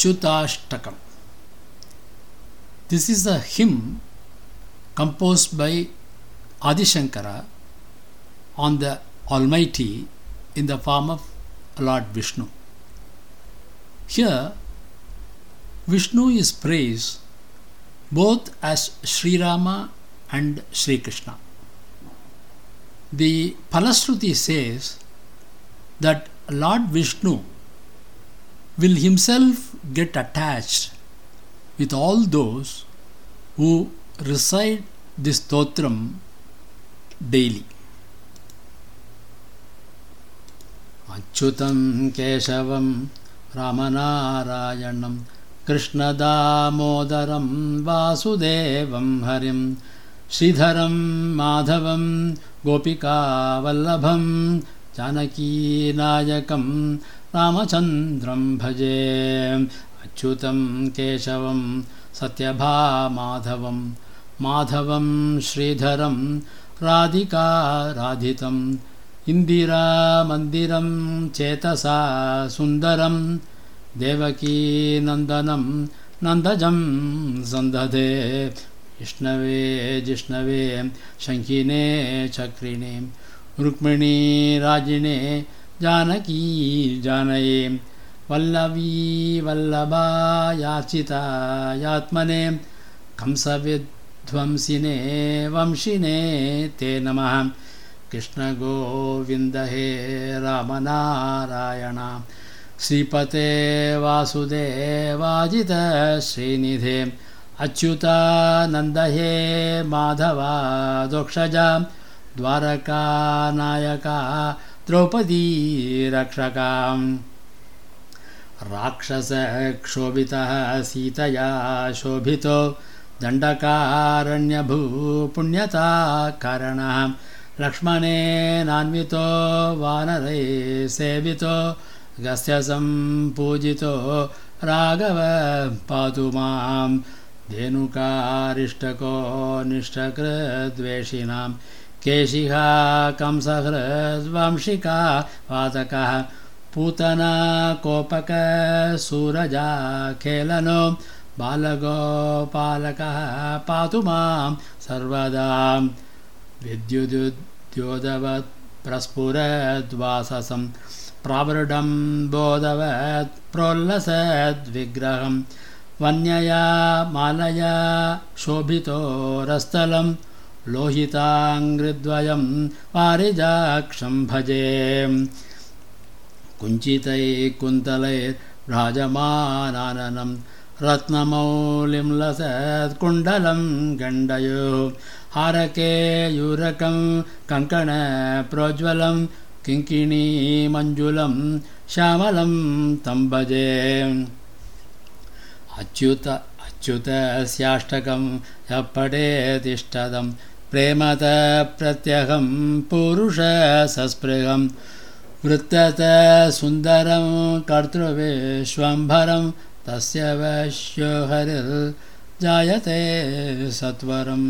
Achyutastakam. This is a hymn composed by Adishankara on the Almighty in the form of Lord Vishnu. Here, Vishnu is praised both as Sri Rama and Sri Krishna. The Palastruti says that Lord Vishnu will himself get attached with all those who recite this stotram daily. अच्युतं केशवं रामनारायणं कृष्णदामोदरं वासुदेवं हरिं श्रीधरं माधवं गोपिकावल्लभं जानकीनायकं रामचन्द्रं भजे अच्युतं केशवं सत्यभामाधवं माधवं श्रीधरं राधिका राधितम् इन्दिरामन्दिरं चेतसा सुन्दरं देवकीनन्दनं नन्दजं सन्दधे विष्णवे जिष्णवे शङ्खिने चक्रिणे रुक्मिणीराजिणे जानकी जानये वल्लवी वल्लभा याचिता यात्मने कंसविध्वंसिने वंशिने ते नमः। कृष्णगोविन्द हे रामनारायण। श्रीपते वासुदेवाजित श्रीनिधे। अच्युतानन्द हे माधवा दोक्षजा। द्वारकानायका द्रौपदी रक्षकाम् राक्षसक्षोभितः सीतया शोभितो दण्डकारण्यभूपुण्यताकरणः। लक्ष्मणेनान्वितो वानरे सेवितो गस्य सम्पूजितो राघव पातु मां धेनुकारिष्टको निष्ठकृद्वेषिणां केशिहा कंसहृद्वंशिका वादकः पूतना कोपकसूरजा खेलनो बालगोपालकः पातु मां सर्वदा विद्युदुद्योदवत् प्रस्फुरद्वाससं प्रावृढं बोधवत् प्रोल्लसद्विग्रहं वन्यया मालया शोभितोरस्थलं लोहिताङ्घ्रिद्वयं पारिजाक्षं भजे। कुञ्चितैः कुन्तलैर्भ्राजमानाननं रत्नमौलिं लसत्कुण्डलं गण्डयोः। हारकेयूरकं कङ्कणप्रोज्वलं किङ्किणीमञ्जुलं श्यामलं तं भजे। अच्युत अच्युतस्याष्टकं यः पठेतिष्ठदं प्रेमत प्रत्यहं पुरुषसस्पृहं वृत्तत सुन्दरं कर्तृविश्वम्भरं तस्य वश्यो हरिर्जायते सत्वरम्